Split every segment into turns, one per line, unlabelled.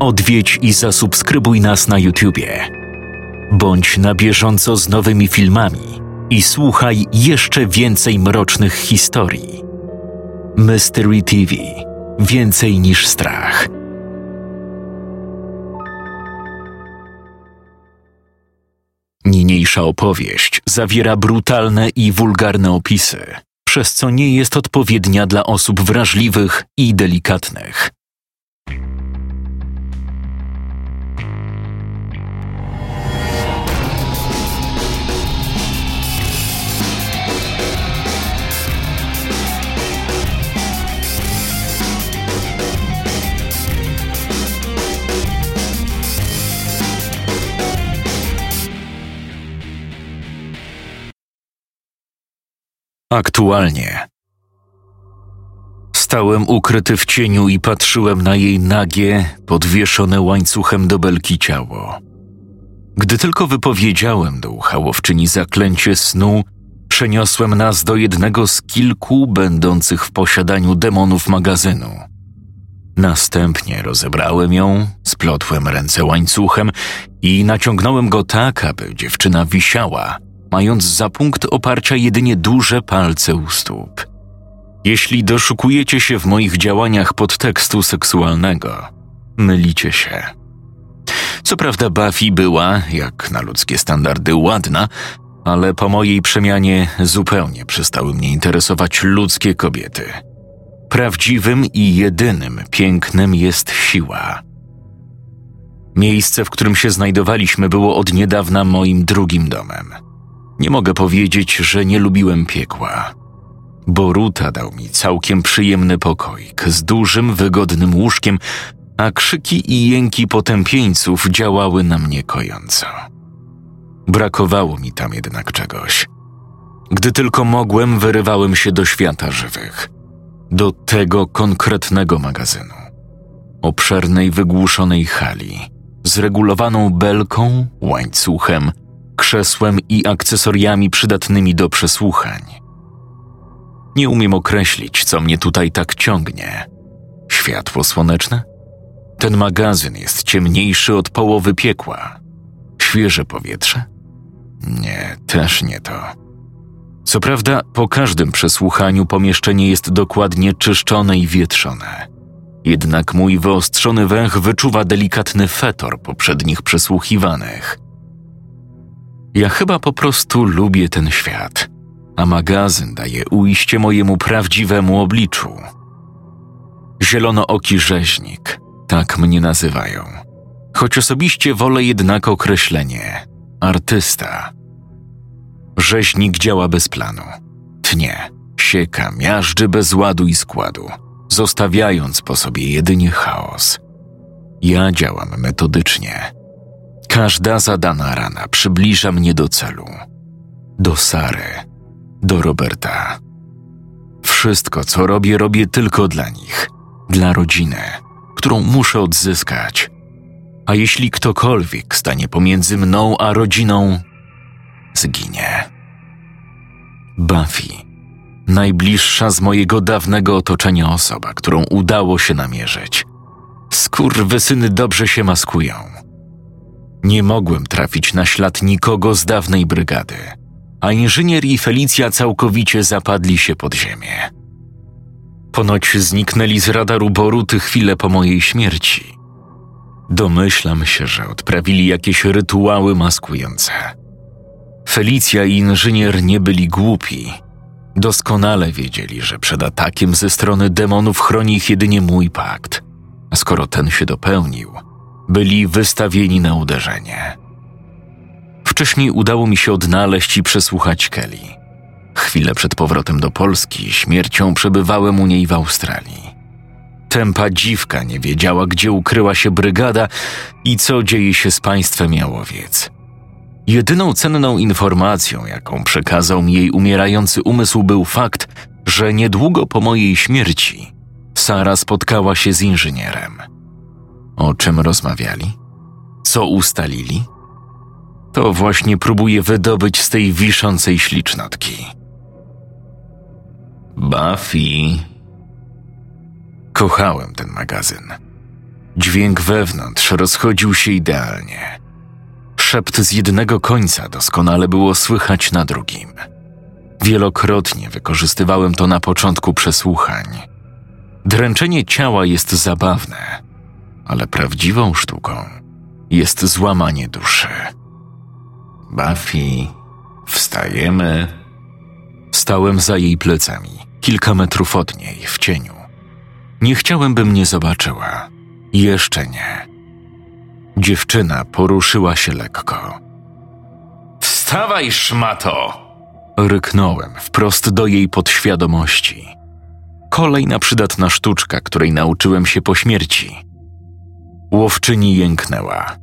Odwiedź i zasubskrybuj nas na YouTubie. Bądź na bieżąco z nowymi filmami i słuchaj jeszcze więcej mrocznych historii. Mystery TV Więcej niż strach. Niniejsza opowieść zawiera brutalne i wulgarne opisy, przez co nie jest odpowiednia dla osób wrażliwych i delikatnych. Aktualnie. Stałem ukryty w cieniu i patrzyłem na jej nagie, podwieszone łańcuchem do belki ciało. Gdy tylko wypowiedziałem do uchałowczyni zaklęcie snu, przeniosłem nas do jednego z kilku będących w posiadaniu demonów magazynu. Następnie rozebrałem ją, splotłem ręce łańcuchem i naciągnąłem go tak, aby dziewczyna wisiała – mając za punkt oparcia jedynie duże palce u stóp. Jeśli doszukujecie się w moich działaniach podtekstu seksualnego, mylicie się. Co prawda Buffy była, jak na ludzkie standardy, ładna, ale po mojej przemianie zupełnie przestały mnie interesować ludzkie kobiety. Prawdziwym i jedynym pięknem jest siła. Miejsce, w którym się znajdowaliśmy, było od niedawna moim drugim domem – nie mogę powiedzieć, że nie lubiłem piekła. Boruta dał mi całkiem przyjemny pokoik z dużym, wygodnym łóżkiem, a krzyki i jęki potępieńców działały na mnie kojąco. Brakowało mi tam jednak czegoś. Gdy tylko mogłem, wyrywałem się do świata żywych, do tego konkretnego magazynu. Obszernej, wygłuszonej hali, z regulowaną belką, łańcuchem – krzesłem i akcesoriami przydatnymi do przesłuchań. Nie umiem określić, co mnie tutaj tak ciągnie. Światło słoneczne? Ten magazyn jest ciemniejszy od połowy piekła. Świeże powietrze? Nie, też nie to. Co prawda, po każdym przesłuchaniu pomieszczenie jest dokładnie czyszczone i wietrzone. Jednak mój wyostrzony węch wyczuwa delikatny fetor poprzednich przesłuchiwanych. Ja chyba po prostu lubię ten świat, a magazyn daje ujście mojemu prawdziwemu obliczu. Zielonooki rzeźnik, tak mnie nazywają. Choć osobiście wolę jednak określenie artysta. Rzeźnik działa bez planu. Tnie, sieka, miażdży bez ładu i składu, zostawiając po sobie jedynie chaos. Ja działam metodycznie Każda zadana rana przybliża mnie do celu. Do Sary, do Roberta. Wszystko, co robię, robię tylko dla nich, dla rodziny, którą muszę odzyskać. A jeśli ktokolwiek stanie pomiędzy mną a rodziną, zginie. Buffy, najbliższa z mojego dawnego otoczenia osoba, którą udało się namierzyć. Skurwysyny dobrze się maskują nie mogłem trafić na ślad nikogo z dawnej brygady, a inżynier i Felicja całkowicie zapadli się pod ziemię. Ponoć zniknęli z radaru Boruty chwilę po mojej śmierci. Domyślam się, że odprawili jakieś rytuały maskujące. Felicja i inżynier nie byli głupi. Doskonale wiedzieli, że przed atakiem ze strony demonów chroni ich jedynie mój pakt. A skoro ten się dopełnił – byli wystawieni na uderzenie. Wcześniej udało mi się odnaleźć i przesłuchać Kelly. Chwilę przed powrotem do Polski śmiercią przebywałem u niej w Australii. Tempa dziwka nie wiedziała, gdzie ukryła się brygada i co dzieje się z państwem Jałowiec. Jedyną cenną informacją, jaką przekazał mi jej umierający umysł, był fakt, że niedługo po mojej śmierci Sara spotkała się z inżynierem. O czym rozmawiali? Co ustalili? To właśnie próbuję wydobyć z tej wiszącej ślicznotki. Buffy. Kochałem ten magazyn. Dźwięk wewnątrz rozchodził się idealnie. Szept z jednego końca doskonale było słychać na drugim. Wielokrotnie wykorzystywałem to na początku przesłuchań. Dręczenie ciała jest zabawne, ale prawdziwą sztuką jest złamanie duszy. Buffy, wstajemy. Stałem za jej plecami, kilka metrów od niej, w cieniu. Nie chciałem, by mnie zobaczyła. Jeszcze nie. Dziewczyna poruszyła się lekko. Wstawaj, szmato! Ryknąłem wprost do jej podświadomości. Kolejna przydatna sztuczka, której nauczyłem się po śmierci. Łowczyni jęknęła.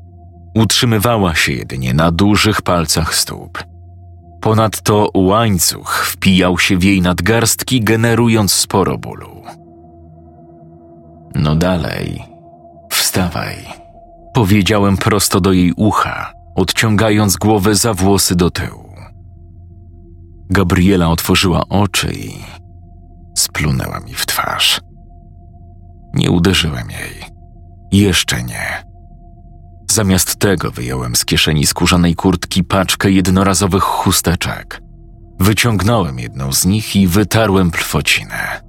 Utrzymywała się jedynie na dużych palcach stóp. Ponadto łańcuch wpijał się w jej nadgarstki, generując sporo bólu. No dalej, wstawaj, powiedziałem prosto do jej ucha, odciągając głowę za włosy do tyłu. Gabriela otworzyła oczy i splunęła mi w twarz. Nie uderzyłem jej. Jeszcze nie. Zamiast tego wyjąłem z kieszeni skórzanej kurtki paczkę jednorazowych chusteczek. Wyciągnąłem jedną z nich i wytarłem plwocinę.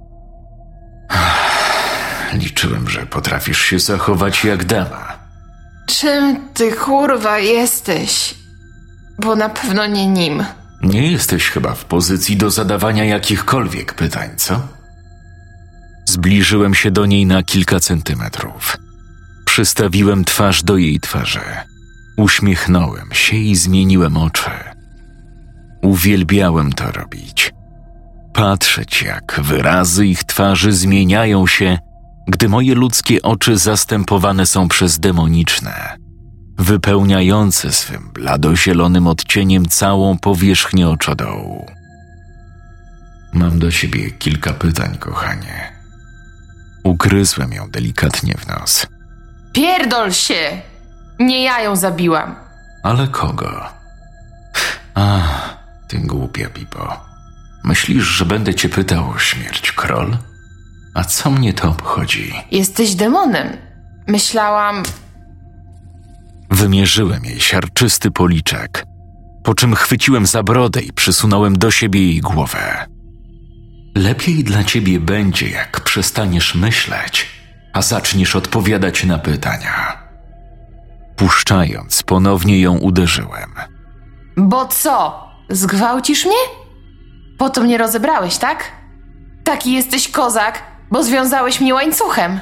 Liczyłem, że potrafisz się zachować jak dama.
Czym ty kurwa jesteś? Bo na pewno nie nim.
Nie jesteś chyba w pozycji do zadawania jakichkolwiek pytań, co? Zbliżyłem się do niej na kilka centymetrów. Przystawiłem twarz do jej twarzy. Uśmiechnąłem się i zmieniłem oczy. Uwielbiałem to robić. Patrzeć, jak wyrazy ich twarzy zmieniają się, gdy moje ludzkie oczy zastępowane są przez demoniczne, wypełniające swym bladozielonym odcieniem całą powierzchnię oczodołu. Mam do siebie kilka pytań, kochanie. Ugryzłem ją delikatnie w nos.
Pierdol się! Nie ja ją zabiłam.
Ale kogo? A, ty głupia Bibo. Myślisz, że będę cię pytał o śmierć, król? A co mnie to obchodzi?
Jesteś demonem. Myślałam.
Wymierzyłem jej siarczysty policzek, po czym chwyciłem za brodę i przysunąłem do siebie jej głowę. Lepiej dla ciebie będzie, jak przestaniesz myśleć, a zaczniesz odpowiadać na pytania. Puszczając, ponownie ją uderzyłem.
Bo co? Zgwałcisz mnie? Po to mnie rozebrałeś, tak? Taki jesteś kozak, bo związałeś mnie łańcuchem.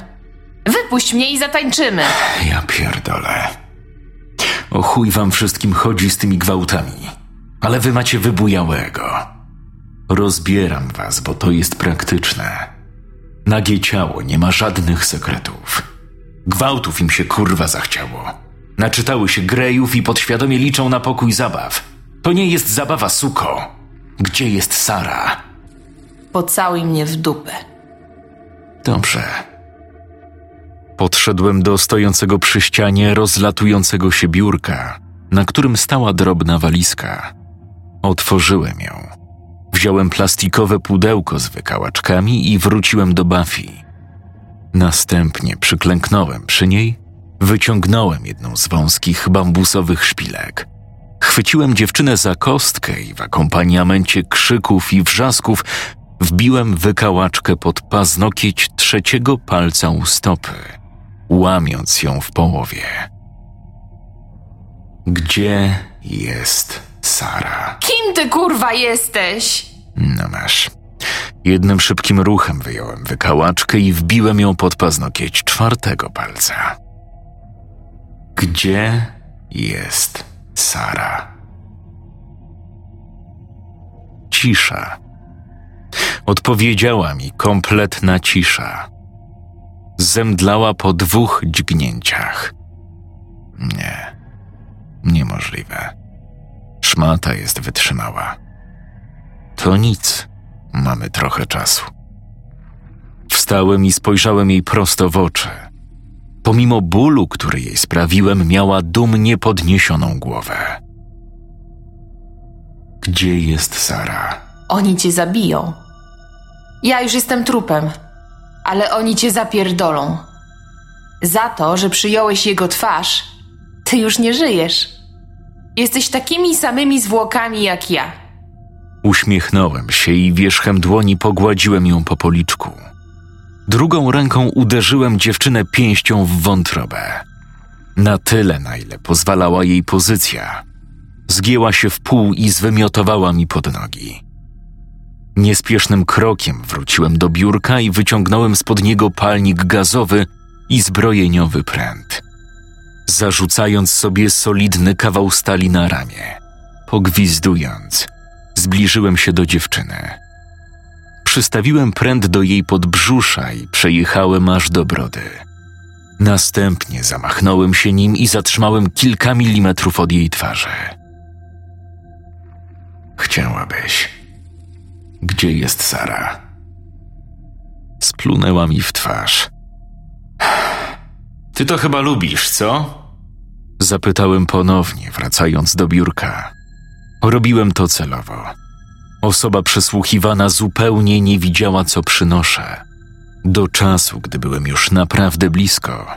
Wypuść mnie i zatańczymy.
Ja pierdolę. O chuj wam wszystkim chodzi z tymi gwałtami. Ale wy macie wybujałego. Rozbieram was, bo to jest praktyczne. Nagie ciało nie ma żadnych sekretów. Gwałtów im się kurwa zachciało. Naczytały się grejów i podświadomie liczą na pokój zabaw. To nie jest zabawa, suko. Gdzie jest Sara?
Pocałuj mnie w dupę.
Dobrze. Podszedłem do stojącego przy ścianie rozlatującego się biurka, na którym stała drobna walizka. Otworzyłem ją. Wziąłem plastikowe pudełko z wykałaczkami i wróciłem do Buffy. Następnie przyklęknąłem przy niej, wyciągnąłem jedną z wąskich bambusowych szpilek. Chwyciłem dziewczynę za kostkę i w akompaniamencie krzyków i wrzasków wbiłem wykałaczkę pod paznokieć trzeciego palca u stopy, łamiąc ją w połowie. Gdzie jest Sara?
Kim ty kurwa jesteś?
No masz. Jednym szybkim ruchem wyjąłem wykałaczkę i wbiłem ją pod paznokieć czwartego palca. Gdzie jest Sara? Cisza. Odpowiedziała mi kompletna cisza. Zemdlała po dwóch dźgnięciach. Nie, niemożliwe. Szmata jest wytrzymała. To nic, mamy trochę czasu. Wstałem i spojrzałem jej prosto w oczy. Pomimo bólu, który jej sprawiłem, miała dumnie podniesioną głowę. Gdzie jest Sara?
Oni cię zabiją. Ja już jestem trupem, ale oni cię zapierdolą. Za to, że przyjąłeś jego twarz, ty już nie żyjesz. Jesteś takimi samymi zwłokami jak ja.
Uśmiechnąłem się i wierzchem dłoni pogładziłem ją po policzku. Drugą ręką uderzyłem dziewczynę pięścią w wątrobę. Na tyle, na ile pozwalała jej pozycja. Zgięła się w pół i zwymiotowała mi pod nogi. Niespiesznym krokiem wróciłem do biurka i wyciągnąłem spod niego palnik gazowy i zbrojeniowy pręt. Zarzucając sobie solidny kawał stali na ramię, pogwizdując, zbliżyłem się do dziewczyny. Przystawiłem pręt do jej podbrzusza i przejechałem aż do brody. Następnie zamachnąłem się nim i zatrzymałem kilka milimetrów od jej twarzy. Chciałabyś. Gdzie jest Sara? Splunęła mi w twarz. Ty to chyba lubisz, co? Zapytałem ponownie, wracając do biurka. Robiłem to celowo. Osoba przesłuchiwana zupełnie nie widziała, co przynoszę. Do czasu, gdy byłem już naprawdę blisko.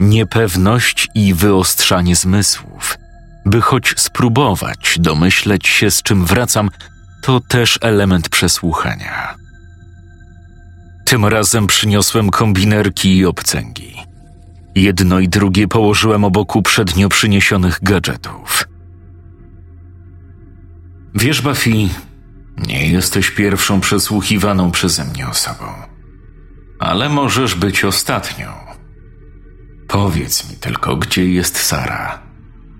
Niepewność i wyostrzanie zmysłów, by choć spróbować domyśleć się, z czym wracam, to też element przesłuchania. Tym razem przyniosłem kombinerki i obcęgi. Jedno i drugie położyłem obok uprzednio przyniesionych gadżetów. Wiesz, Buffy, nie jesteś pierwszą przesłuchiwaną przeze mnie osobą, ale możesz być ostatnią. Powiedz mi tylko, gdzie jest Sara,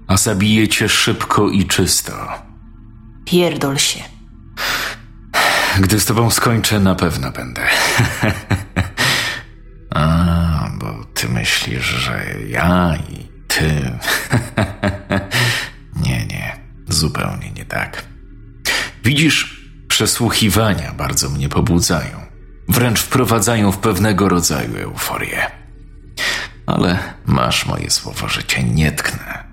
a zabiję cię szybko i czysto.
Pierdol się.
Gdy z tobą skończę, na pewno będę. A, bo ty myślisz, że ja i ty. nie, nie, zupełnie nie tak. Widzisz, przesłuchiwania bardzo mnie pobudzają. Wręcz wprowadzają w pewnego rodzaju euforię. Ale masz moje słowo, że cię nie tknę.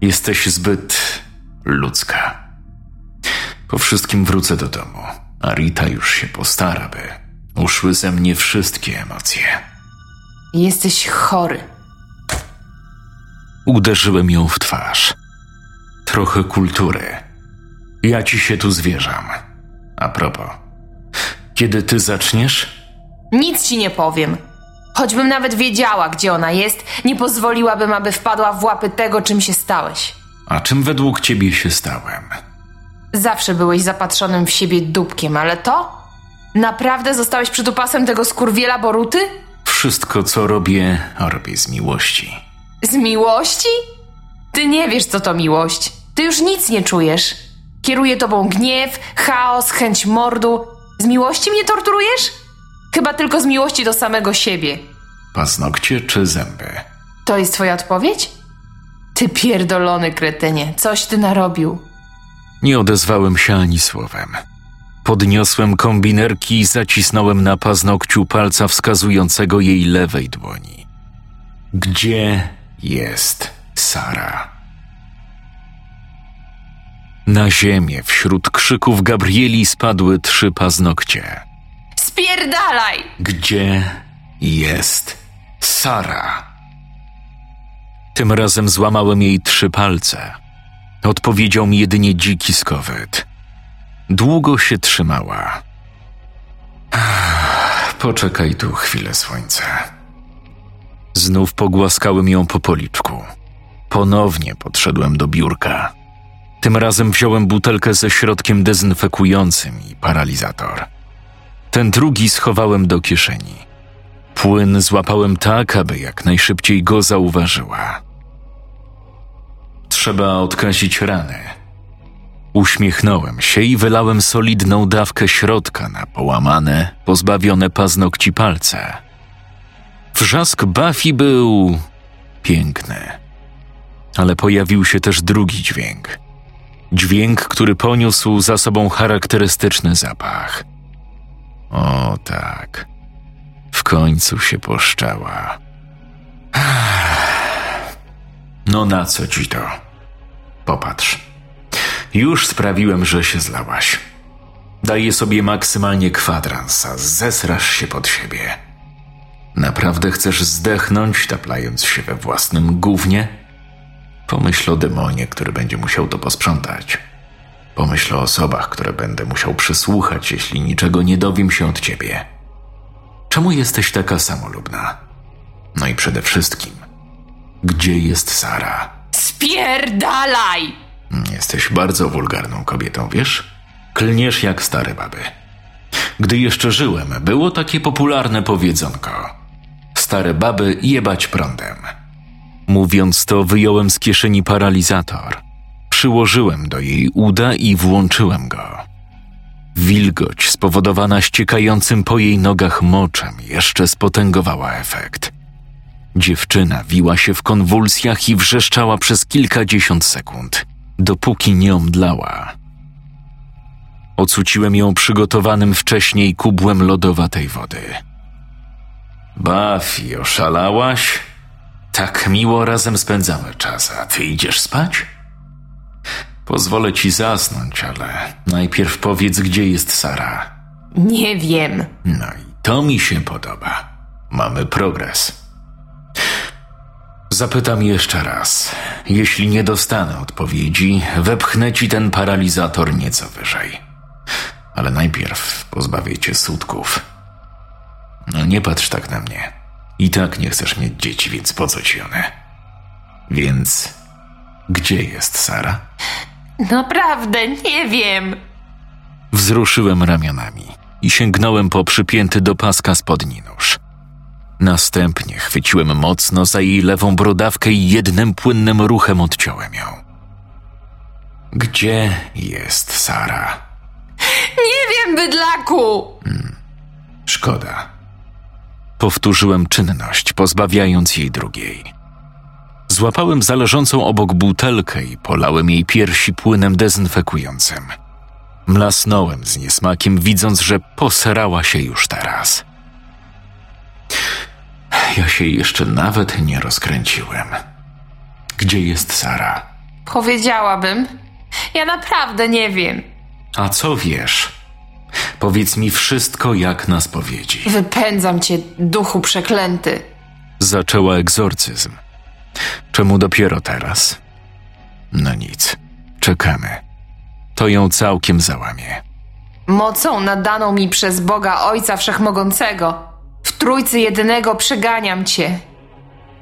Jesteś zbyt ludzka. Po wszystkim wrócę do domu, a Rita już się postara, by uszły ze mnie wszystkie emocje.
Jesteś chory.
Uderzyłem ją w twarz. Trochę kultury. Ja ci się tu zwierzam. A propos, kiedy ty zaczniesz?
Nic ci nie powiem. Choćbym nawet wiedziała, gdzie ona jest, nie pozwoliłabym, aby wpadła w łapy tego, czym się stałeś.
A czym według ciebie się stałem?
Zawsze byłeś zapatrzonym w siebie dupkiem, ale to? Naprawdę zostałeś przytupasem tego skurwiela Boruty?
Wszystko, co robię, robię z miłości.
Z miłości? Ty nie wiesz, co to miłość. Ty już nic nie czujesz. Kieruje tobą gniew, chaos, chęć mordu. Z miłości mnie torturujesz? Chyba tylko z miłości do samego siebie.
Paznokcie czy zęby?
To jest twoja odpowiedź? Ty pierdolony kretynie, coś ty narobił.
Nie odezwałem się ani słowem. Podniosłem kombinerki i zacisnąłem na paznokciu palca wskazującego jej lewej dłoni. Gdzie jest Sara? Na ziemię wśród krzyków Gabrieli spadły trzy paznokcie.
Spierdalaj!
Gdzie jest Sara? Tym razem złamałem jej trzy palce. Odpowiedział mi jedynie dziki skowyt. Długo się trzymała. Poczekaj tu chwilę, słońce. Znów pogłaskałem ją po policzku. Ponownie podszedłem do biurka. Tym razem wziąłem butelkę ze środkiem dezynfekującym i paralizator. Ten drugi schowałem do kieszeni. Płyn złapałem tak, aby jak najszybciej go zauważyła. Trzeba odkazić rany. Uśmiechnąłem się i wylałem solidną dawkę środka na połamane, pozbawione paznokci palce. Wrzask Buffy był piękny. Ale pojawił się też drugi dźwięk. Dźwięk, który poniósł za sobą charakterystyczny zapach. O tak. W końcu się poszczała. No na co ci to? Popatrz. Już sprawiłem, że się zlałaś. Daję sobie maksymalnie kwadrans, a zesrasz się pod siebie. Naprawdę chcesz zdechnąć, taplając się we własnym gównie? Pomyśl o demonie, który będzie musiał to posprzątać. Pomyśl o osobach, które będę musiał przysłuchać, jeśli niczego nie dowiem się od ciebie. Czemu jesteś taka samolubna? No i przede wszystkim, gdzie jest Sara?
Spierdalaj!
Jesteś bardzo wulgarną kobietą, wiesz? Klniesz jak stare baby. Gdy jeszcze żyłem, było takie popularne powiedzonko. Stare baby jebać prądem. Mówiąc to, wyjąłem z kieszeni paralizator. Przyłożyłem do jej uda i włączyłem go. Wilgoć spowodowana ściekającym po jej nogach moczem jeszcze spotęgowała efekt. Dziewczyna wiła się w konwulsjach i wrzeszczała przez kilkadziesiąt sekund, dopóki nie omdlała. Ocuciłem ją przygotowanym wcześniej kubłem lodowatej wody. Buffy, oszalałaś? Tak miło razem spędzamy czas, a ty idziesz spać? Pozwolę ci zasnąć, ale najpierw powiedz, gdzie jest Sara.
Nie wiem.
No i to mi się podoba. Mamy progres. Zapytam jeszcze raz. Jeśli nie dostanę odpowiedzi, wepchnę ci ten paralizator nieco wyżej. Ale najpierw pozbawię cię sutków. No nie patrz tak na mnie. I tak nie chcesz mieć dzieci, więc po co ci one? Więc gdzie jest Sara?
Naprawdę nie wiem.
Wzruszyłem ramionami i sięgnąłem po przypięty do paska spodni nóż. Następnie chwyciłem mocno za jej lewą brodawkę i jednym płynnym ruchem odciąłem ją. Gdzie jest Sara?
Nie wiem, bydlaku!
Szkoda. Powtórzyłem czynność, pozbawiając jej drugiej. Złapałem zależącą obok butelkę i polałem jej piersi płynem dezynfekującym. Mlasnąłem z niesmakiem, widząc, że poserała się już teraz. Ja się jeszcze nawet nie rozkręciłem. Gdzie jest Sara?
Powiedziałabym. Ja naprawdę nie wiem.
A co wiesz? Powiedz mi wszystko jak na spowiedzi.
Wypędzam cię, duchu przeklęty.
Zaczęła egzorcyzm. Czemu dopiero teraz? No nic, czekamy. To ją całkiem załamie.
Mocą nadaną mi przez Boga Ojca Wszechmogącego, w Trójcy Jedynego przeganiam cię.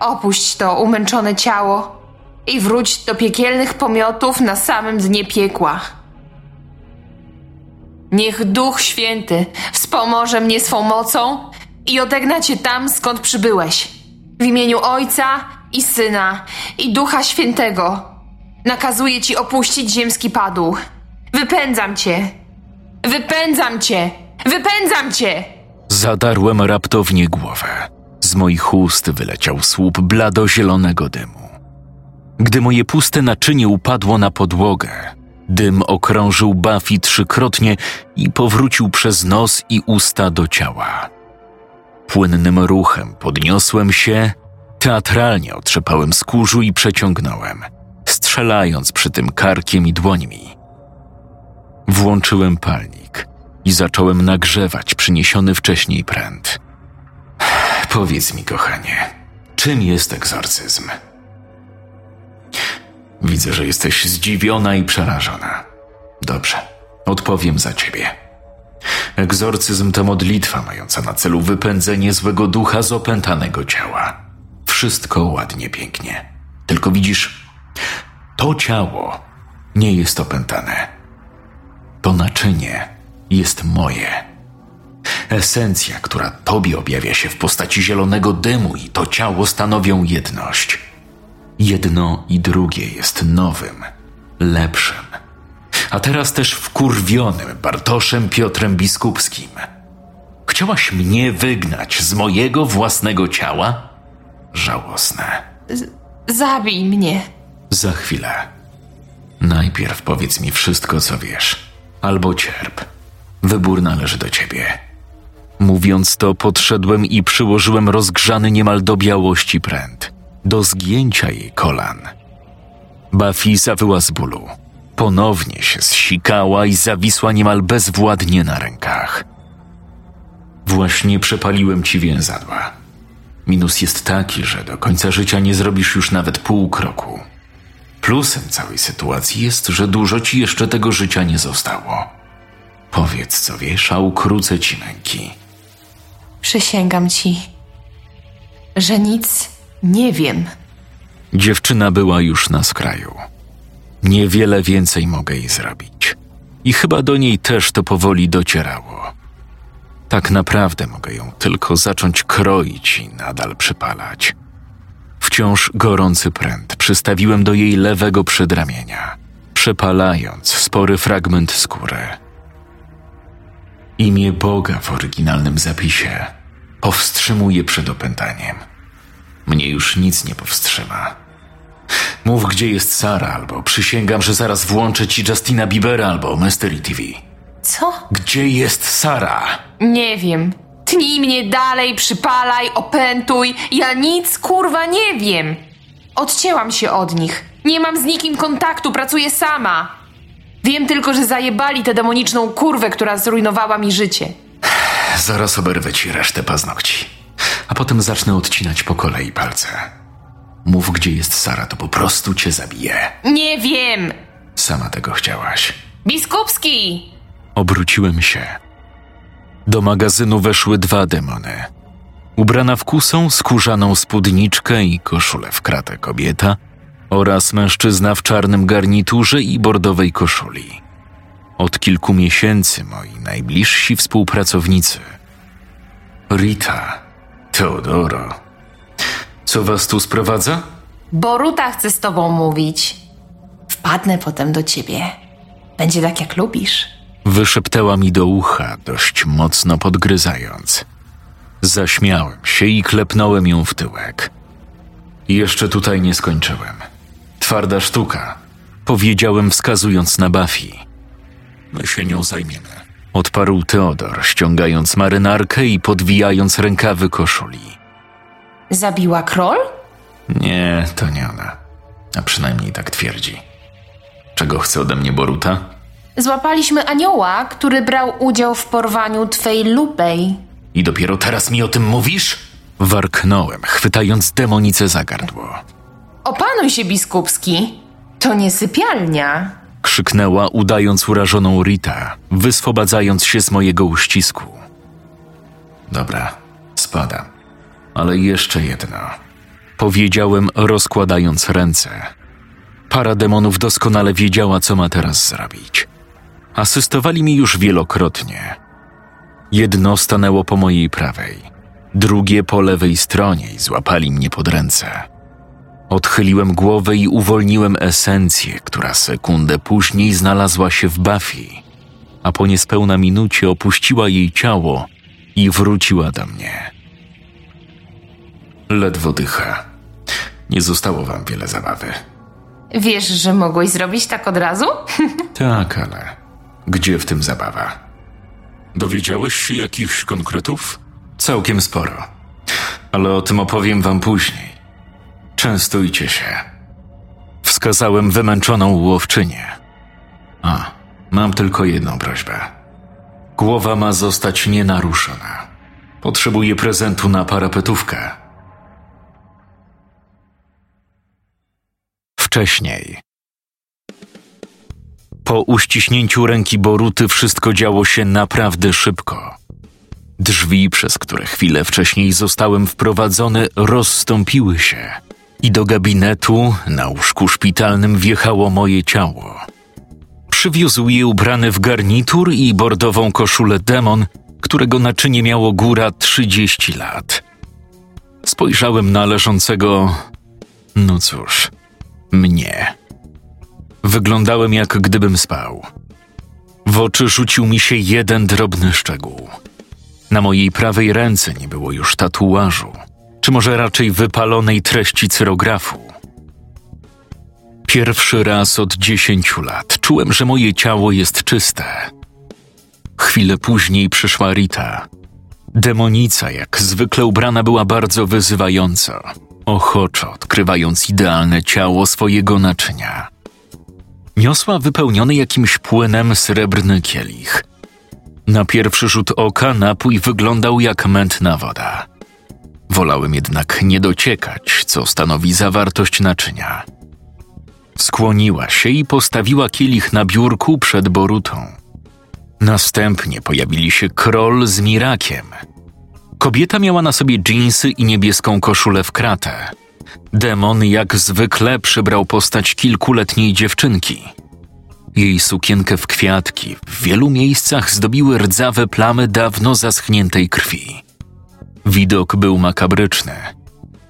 Opuść to umęczone ciało i wróć do piekielnych pomiotów na samym dnie piekła. Niech Duch Święty wspomoże mnie swą mocą i odegna cię tam, skąd przybyłeś. W imieniu Ojca i Syna i Ducha Świętego nakazuję ci opuścić ziemski padł. Wypędzam cię! Wypędzam cię! Wypędzam cię!
Zadarłem raptownie głowę. Z moich ust wyleciał słup bladozielonego dymu. Gdy moje puste naczynie upadło na podłogę, dym okrążył Buffy trzykrotnie i powrócił przez nos i usta do ciała. Płynnym ruchem podniosłem się, teatralnie otrzepałem z kurzu i przeciągnąłem, strzelając przy tym karkiem i dłońmi. Włączyłem palnik i zacząłem nagrzewać przyniesiony wcześniej pręt. Powiedz mi, kochanie, czym jest egzorcyzm? Widzę, że jesteś zdziwiona i przerażona. Dobrze, odpowiem za ciebie. Egzorcyzm to modlitwa mająca na celu wypędzenie złego ducha z opętanego ciała. Wszystko ładnie, pięknie. Tylko widzisz, to ciało nie jest opętane. To naczynie jest moje. Esencja, która tobie objawia się w postaci zielonego dymu i to ciało stanowią jedność. Jedno i drugie jest nowym, lepszym. A teraz też wkurwionym Bartoszem Piotrem Biskupskim. Chciałaś mnie wygnać z mojego własnego ciała? Żałosne.
Zabij mnie.
Za chwilę. Najpierw powiedz mi wszystko, co wiesz, albo cierp. Wybór należy do ciebie. Mówiąc to, podszedłem i przyłożyłem rozgrzany niemal do białości pręt, do zgięcia jej kolan. Buffy zawyła z bólu. Ponownie się zsikała i zawisła niemal bezwładnie na rękach. Właśnie przepaliłem ci więzadła. Minus jest taki, że do końca życia nie zrobisz już nawet pół kroku. Plusem całej sytuacji jest, że dużo ci jeszcze tego życia nie zostało. Powiedz, co wiesz, a ukrócę ci męki.
Przysięgam ci, że nic nie wiem.
Dziewczyna była już na skraju. Niewiele więcej mogę jej zrobić. I chyba do niej też to powoli docierało. Tak naprawdę mogę ją tylko zacząć kroić i nadal przypalać. Wciąż gorący pręt przystawiłem do jej lewego przedramienia, przepalając spory fragment skóry. Imię Boga w oryginalnym zapisie powstrzymuje przed opętaniem. Mnie już nic nie powstrzyma. Mów, gdzie jest Sara, albo przysięgam, że zaraz włączę ci Justina Biebera albo Mystery TV.
Co?
Gdzie jest Sara?
Nie wiem. Tnij mnie dalej, przypalaj, opętuj. Ja nic kurwa nie wiem. Odcięłam się od nich. Nie mam z nikim kontaktu, pracuję sama. Wiem tylko, że zajebali tę demoniczną kurwę, która zrujnowała mi życie.
Zaraz oberwę ci resztę paznokci, a potem zacznę odcinać po kolei palce. Mów, gdzie jest Sara, to po prostu cię zabiję.
Nie wiem.
Sama tego chciałaś.
Biskupski!
Obróciłem się. Do magazynu weszły dwa demony. Ubrana w kusą, skórzaną spódniczkę i koszulę w kratę kobieta oraz mężczyzna w czarnym garniturze i bordowej koszuli. Od kilku miesięcy moi najbliżsi współpracownicy. Rita, Teodoro. Co was tu sprowadza?
Boruta chce z tobą mówić. Wpadnę potem do ciebie. Będzie tak, jak lubisz.
Wyszeptała mi do ucha, dość mocno podgryzając. Zaśmiałem się i klepnąłem ją w tyłek. Jeszcze tutaj nie skończyłem. Twarda sztuka, powiedziałem wskazując na Buffy. My się nią zajmiemy. Odparł Teodor, ściągając marynarkę i podwijając rękawy koszuli.
Zabiła król?
Nie, to nie ona. A przynajmniej tak twierdzi. Czego chce ode mnie Boruta?
Złapaliśmy anioła, który brał udział w porwaniu twej lubej.
I dopiero teraz mi o tym mówisz? Warknąłem, chwytając demonicę za gardło.
Opanuj się, biskupski. To nie sypialnia.
Krzyknęła, udając urażoną Rita, wyswobadzając się z mojego uścisku. Dobra, spadam. Ale jeszcze jedno. Powiedziałem, rozkładając ręce. Para demonów doskonale wiedziała, co ma teraz zrobić. Asystowali mi już wielokrotnie. Jedno stanęło po mojej prawej, drugie po lewej stronie i złapali mnie pod ręce. Odchyliłem głowę i uwolniłem esencję, która sekundę później znalazła się w Buffy, a po niespełna minucie opuściła jej ciało i wróciła do mnie. Ledwo dycha. Nie zostało wam wiele zabawy.
Wiesz, że mogłeś zrobić tak od razu?
Tak, ale gdzie w tym zabawa? Dowiedziałeś się jakichś konkretów? Całkiem sporo. Ale o tym opowiem wam później. Częstujcie się. Wskazałem wymęczoną łowczynię. A, mam tylko jedną prośbę. Głowa ma zostać nienaruszona. Potrzebuję prezentu na parapetówkę. Wcześniej. Po uściśnięciu ręki Boruty wszystko działo się naprawdę szybko. Drzwi, przez które chwilę wcześniej zostałem wprowadzony, rozstąpiły się i do gabinetu na łóżku szpitalnym wjechało moje ciało. Przywiózł je ubrany w garnitur i bordową koszulę demon, którego naczynie miało góra 30 lat. Spojrzałem na leżącego, no cóż, mnie. Wyglądałem jak gdybym spał. W oczy rzucił mi się jeden drobny szczegół. Na mojej prawej ręce nie było już tatuażu, czy może raczej wypalonej treści cyrografu. Pierwszy raz od dziesięciu lat czułem, że moje ciało jest czyste. Chwilę później przyszła Rita. Demonica, jak zwykle ubrana, była bardzo wyzywająco, ochoczo odkrywając idealne ciało swojego naczynia. Niosła wypełniony jakimś płynem srebrny kielich. Na pierwszy rzut oka napój wyglądał jak mętna woda. Wolałem jednak nie dociekać, co stanowi zawartość naczynia. Skłoniła się i postawiła kielich na biurku przed Borutą. Następnie pojawili się król z Mirakiem. Kobieta miała na sobie dżinsy i niebieską koszulę w kratę. Demon jak zwykle przybrał postać kilkuletniej dziewczynki. Jej sukienkę w kwiatki w wielu miejscach zdobiły rdzawe plamy dawno zaschniętej krwi. Widok był makabryczny.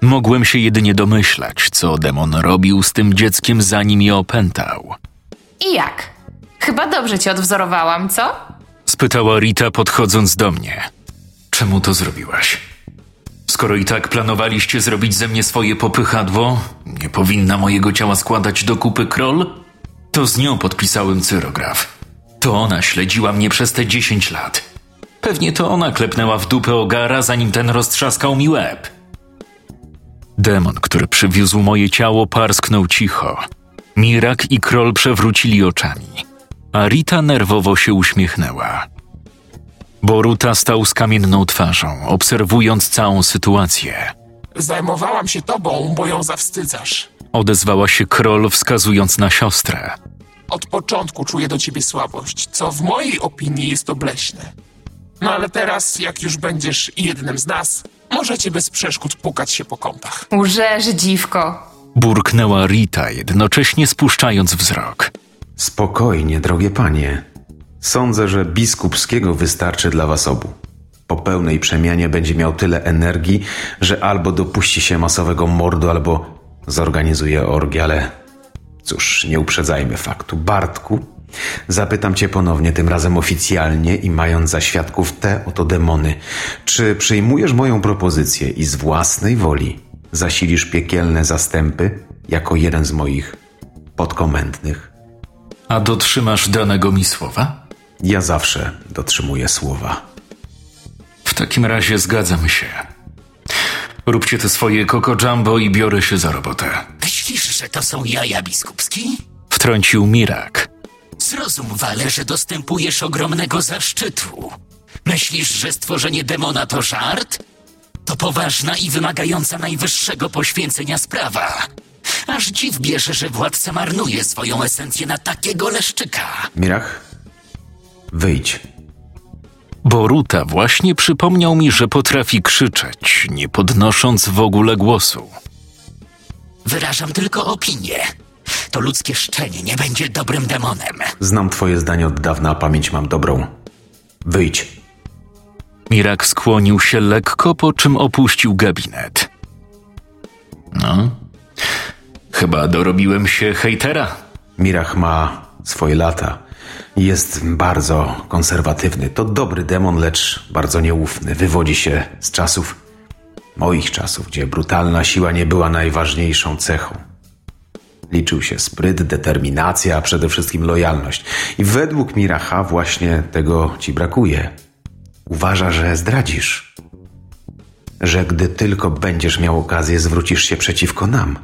Mogłem się jedynie domyślać, co demon robił z tym dzieckiem, zanim je opętał.
I jak? Chyba dobrze cię odwzorowałam, co?
Spytała Rita, podchodząc do mnie. Czemu to zrobiłaś? Skoro i tak planowaliście zrobić ze mnie swoje popychadło, nie powinna mojego ciała składać do kupy krol? To z nią podpisałem cyrograf. To ona śledziła mnie przez te 10 lat. Pewnie to ona klepnęła w dupę ogara, zanim ten roztrzaskał mi łeb. Demon, który przywiózł moje ciało, parsknął cicho. Mirak i król przewrócili oczami, a Rita nerwowo się uśmiechnęła. Boruta stał z kamienną twarzą, obserwując całą sytuację.
Zajmowałam się tobą, bo ją zawstydzasz.
Odezwała się król, wskazując na siostrę.
Od początku czuję do ciebie słabość, co w mojej opinii jest obleśne. No ale teraz, jak już będziesz jednym z nas, możecie bez przeszkód pukać się po kątach.
Łżesz, dziwko.
Burknęła Rita, jednocześnie spuszczając wzrok.
Spokojnie, drogie panie. Sądzę, że biskupskiego wystarczy dla was obu. Po pełnej przemianie będzie miał tyle energii, że albo dopuści się masowego mordu, albo zorganizuje orgię, ale cóż, nie uprzedzajmy faktu. Bartku, zapytam cię ponownie, tym razem oficjalnie i mając za świadków te oto demony. Czy przyjmujesz moją propozycję i z własnej woli zasilisz piekielne zastępy jako jeden z moich podkomendnych?
A dotrzymasz danego mi słowa?
Ja zawsze dotrzymuję słowa.
W takim razie zgadzam się. Róbcie te swoje koko jumbo i biorę się za robotę.
Myślisz, że to są jaja biskupski?
Wtrącił Mirak.
Zrozum, Wale, że dostępujesz ogromnego zaszczytu. Myślisz, że stworzenie demona to żart? To poważna i wymagająca najwyższego poświęcenia sprawa. Aż dziw bierze, że władca marnuje swoją esencję na takiego leszczyka.
Mirach, wyjdź.
Boruta właśnie przypomniał mi, że potrafi krzyczeć, nie podnosząc w ogóle głosu.
Wyrażam tylko opinię. To ludzkie szczenie nie będzie dobrym demonem.
Znam twoje zdanie od dawna, a pamięć mam dobrą. Wyjdź.
Mirak skłonił się lekko, po czym opuścił gabinet. No, chyba dorobiłem się hejtera.
Mirach ma swoje lata. Jest bardzo konserwatywny. To dobry demon, lecz bardzo nieufny. Wywodzi się z czasów, moich czasów, gdzie brutalna siła nie była najważniejszą cechą. Liczył się spryt, determinacja, a przede wszystkim lojalność. I według Miracha właśnie tego ci brakuje. Uważa, że zdradzisz. Że gdy tylko będziesz miał okazję, zwrócisz się przeciwko nam.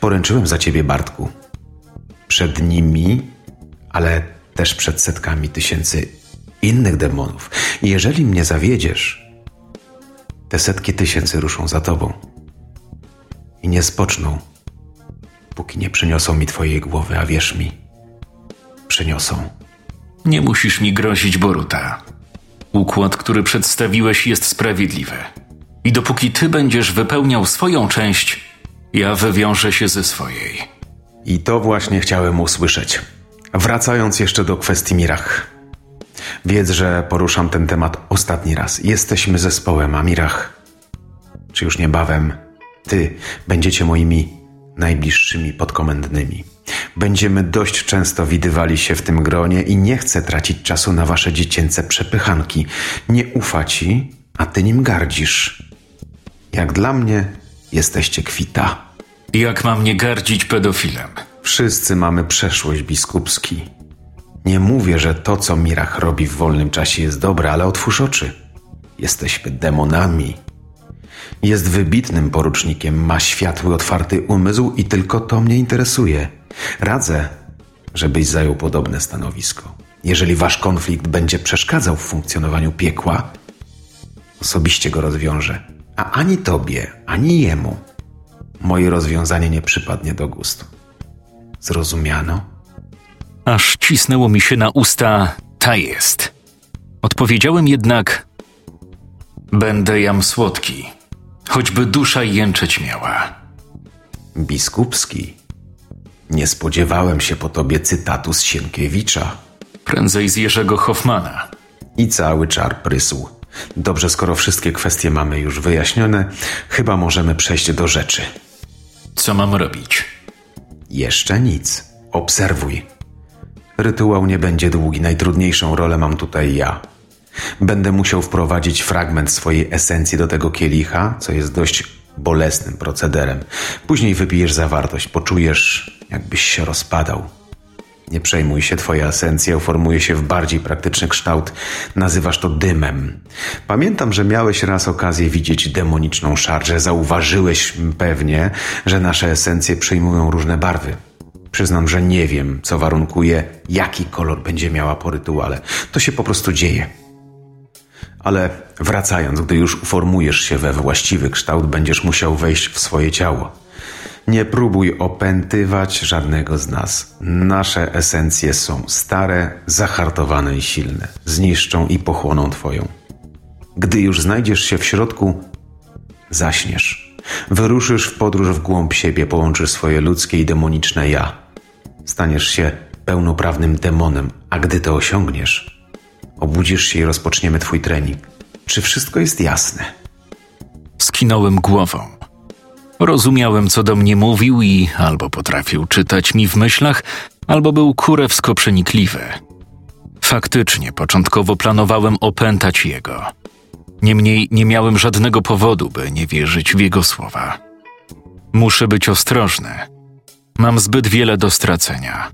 Poręczyłem za ciebie, Bartku. Przed nimi, ale też przed setkami tysięcy innych demonów. I jeżeli mnie zawiedziesz, te setki tysięcy ruszą za tobą. I nie spoczną, póki nie przyniosą mi twojej głowy, a wierz mi, przyniosą.
Nie musisz mi grozić, Boruta. Układ, który przedstawiłeś, jest sprawiedliwy. I dopóki ty będziesz wypełniał swoją część, ja wywiążę się ze swojej.
I to właśnie chciałem usłyszeć. Wracając jeszcze do kwestii Mirach. Wiedz, że poruszam ten temat ostatni raz. Jesteśmy zespołem, a Mirach, czy już niebawem, ty będziecie moimi najbliższymi podkomendnymi. Będziemy dość często widywali się w tym gronie i nie chcę tracić czasu na wasze dziecięce przepychanki. Nie ufa ci, a ty nim gardzisz. Jak dla mnie, jesteście kwita.
Jak mam nie gardzić pedofilem?
Wszyscy mamy przeszłość biskupski. Nie mówię, że to, co Mirach robi w wolnym czasie jest dobre, ale otwórz oczy. Jesteśmy demonami. Jest wybitnym porucznikiem, ma światły, otwarty umysł i tylko to mnie interesuje. Radzę, żebyś zajął podobne stanowisko. Jeżeli wasz konflikt będzie przeszkadzał w funkcjonowaniu piekła, osobiście go rozwiążę. A ani tobie, ani jemu moje rozwiązanie nie przypadnie do gustu. Zrozumiano?
Aż cisnęło mi się na usta, ta jest. Odpowiedziałem jednak, będę jam słodki, choćby dusza jęczeć miała.
Biskupski. Nie spodziewałem się po tobie cytatu z Sienkiewicza.
Prędzej z Jerzego Hoffmana.
I cały czar prysł. Dobrze, skoro wszystkie kwestie mamy już wyjaśnione, chyba możemy przejść do rzeczy.
Co mam robić?
Jeszcze nic. Obserwuj. Rytuał nie będzie długi, najtrudniejszą rolę mam tutaj ja. Będę musiał wprowadzić fragment swojej esencji do tego kielicha, co jest dość bolesnym procederem. Później wypijesz zawartość, poczujesz, jakbyś się rozpadał. Nie przejmuj się, twoja esencja uformuje się w bardziej praktyczny kształt. Nazywasz to dymem. Pamiętam, że miałeś raz okazję widzieć demoniczną szarżę. Zauważyłeś pewnie, że nasze esencje przyjmują różne barwy. Przyznam, że nie wiem, co warunkuje, jaki kolor będzie miała po rytuale. To się po prostu dzieje. Ale wracając, gdy już uformujesz się we właściwy kształt, będziesz musiał wejść w swoje ciało. Nie próbuj opętywać żadnego z nas. Nasze esencje są stare, zahartowane i silne. Zniszczą i pochłoną Twoją. Gdy już znajdziesz się w środku, zaśniesz. Wyruszysz w podróż w głąb siebie, połączysz swoje ludzkie i demoniczne ja. Staniesz się pełnoprawnym demonem, a gdy to osiągniesz, obudzisz się i rozpoczniemy Twój trening. Czy wszystko jest jasne?
Skinąłem głową. Rozumiałem, co do mnie mówił i albo potrafił czytać mi w myślach, albo był kurewsko przenikliwy. Faktycznie, początkowo planowałem opętać jego. Niemniej nie miałem żadnego powodu, by nie wierzyć w jego słowa. Muszę być ostrożny. Mam zbyt wiele do stracenia.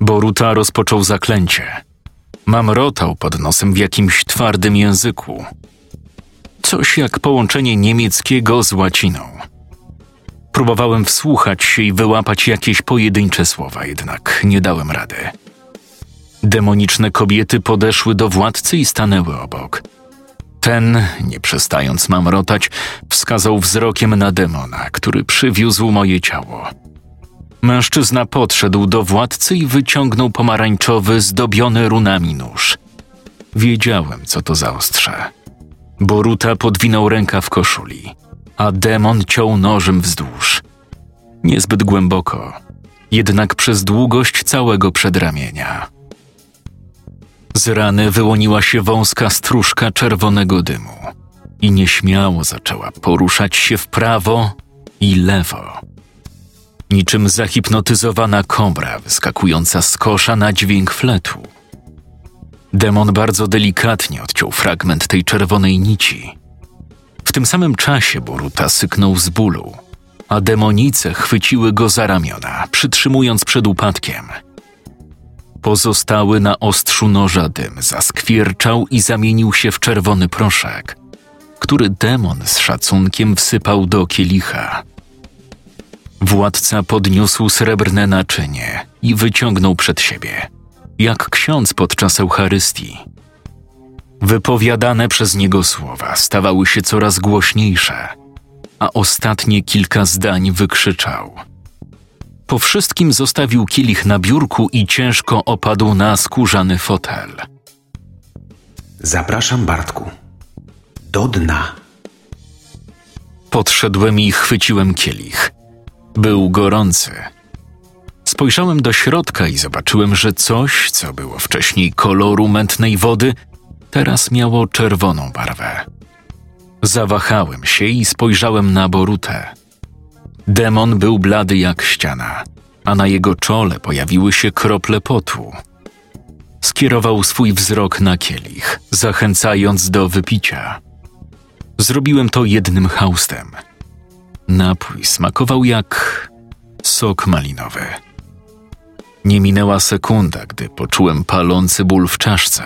Boruta rozpoczął zaklęcie. Mamrotał pod nosem w jakimś twardym języku. Coś jak połączenie niemieckiego z łaciną. Próbowałem wsłuchać się i wyłapać jakieś pojedyncze słowa, jednak nie dałem rady. Demoniczne kobiety podeszły do władcy i stanęły obok. Ten, nie przestając mamrotać, wskazał wzrokiem na demona, który przywiózł moje ciało. Mężczyzna podszedł do władcy i wyciągnął pomarańczowy, zdobiony runami nóż. Wiedziałem, co to za ostrze. Boruta podwinął ręka w koszuli, a demon ciął nożem wzdłuż. Niezbyt głęboko, jednak przez długość całego przedramienia. Z rany wyłoniła się wąska stróżka czerwonego dymu i nieśmiało zaczęła poruszać się w prawo i lewo. Niczym zahipnotyzowana kobra wyskakująca z kosza na dźwięk fletu. Demon bardzo delikatnie odciął fragment tej czerwonej nici. W tym samym czasie Boruta syknął z bólu, a demonice chwyciły go za ramiona, przytrzymując przed upadkiem. Pozostały na ostrzu noża dym zaskwierczał i zamienił się w czerwony proszek, który demon z szacunkiem wsypał do kielicha. Władca podniósł srebrne naczynie i wyciągnął przed siebie, jak ksiądz podczas Eucharystii. Wypowiadane przez niego słowa stawały się coraz głośniejsze, a ostatnie kilka zdań wykrzyczał. Po wszystkim zostawił kielich na biurku i ciężko opadł na skórzany fotel.
Zapraszam, Bartku. Do dna.
Podszedłem i chwyciłem kielich. Był gorący. Spojrzałem do środka i zobaczyłem, że coś, co było wcześniej koloru mętnej wody, teraz miało czerwoną barwę. Zawahałem się i spojrzałem na Borutę. Demon był blady jak ściana, a na jego czole pojawiły się krople potu. Skierował swój wzrok na kielich, zachęcając do wypicia. Zrobiłem to jednym haustem. Napój smakował jak sok malinowy. Nie minęła sekunda, gdy poczułem palący ból w czaszce.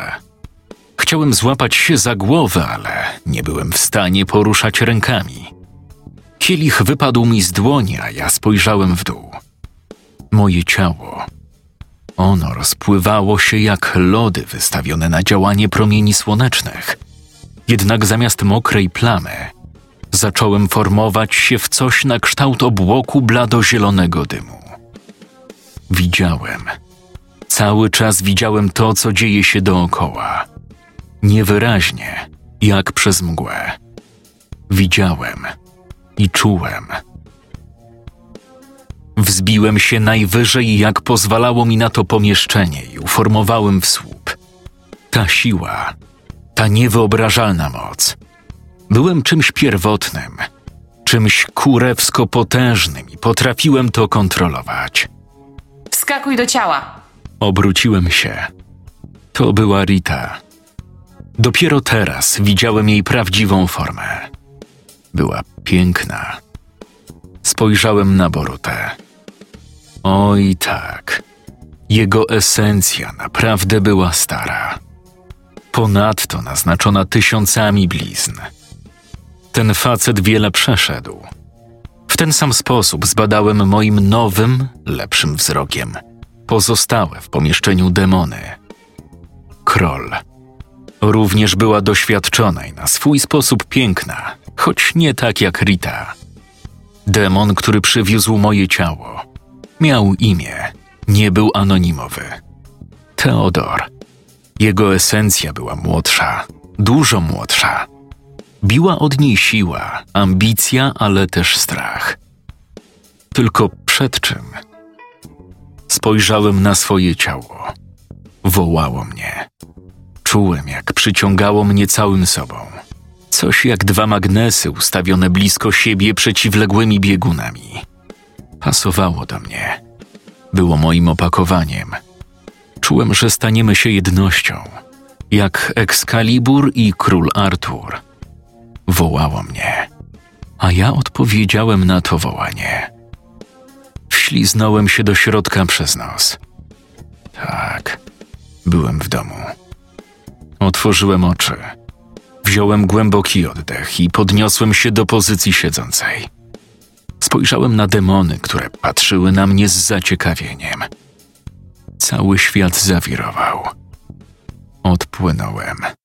Chciałem złapać się za głowę, ale nie byłem w stanie poruszać rękami. Kielich wypadł mi z dłoni, a ja spojrzałem w dół. Moje ciało. Ono rozpływało się jak lody wystawione na działanie promieni słonecznych. Jednak zamiast mokrej plamy zacząłem formować się w coś na kształt obłoku bladozielonego dymu. Widziałem. Cały czas widziałem to, co dzieje się dookoła. Niewyraźnie, jak przez mgłę. Widziałem i czułem. Wzbiłem się najwyżej, jak pozwalało mi na to pomieszczenie i uformowałem w słup. Ta siła, ta niewyobrażalna moc. Byłem czymś pierwotnym, czymś kurewsko potężnym i potrafiłem to kontrolować.
Wskakuj do ciała.
Obróciłem się. To była Rita. Dopiero teraz widziałem jej prawdziwą formę. Była piękna. Spojrzałem na Borutę. Oj tak. Jego esencja naprawdę była stara. Ponadto naznaczona tysiącami blizn. Ten facet wiele przeszedł. W ten sam sposób zbadałem moim nowym, lepszym wzrokiem pozostałe w pomieszczeniu demony. Kroll również była doświadczona i na swój sposób piękna, choć nie tak jak Rita. Demon, który przywiózł moje ciało, miał imię, nie był anonimowy. Teodor. Jego esencja była młodsza, dużo młodsza. Biła od niej siła, ambicja, ale też strach. Tylko przed czym? Spojrzałem na swoje ciało. Wołało mnie. Czułem, jak przyciągało mnie całym sobą. Coś jak dwa magnesy ustawione blisko siebie przeciwległymi biegunami. Pasowało do mnie. Było moim opakowaniem. Czułem, że staniemy się jednością, jak Excalibur i król Artur. Wołało mnie, a ja odpowiedziałem na to wołanie. Wśliznąłem się do środka przez nos. Tak, byłem w domu. Otworzyłem oczy. Wziąłem głęboki oddech i podniosłem się do pozycji siedzącej. Spojrzałem na demony, które patrzyły na mnie z zaciekawieniem. Cały świat zawirował. Odpłynąłem.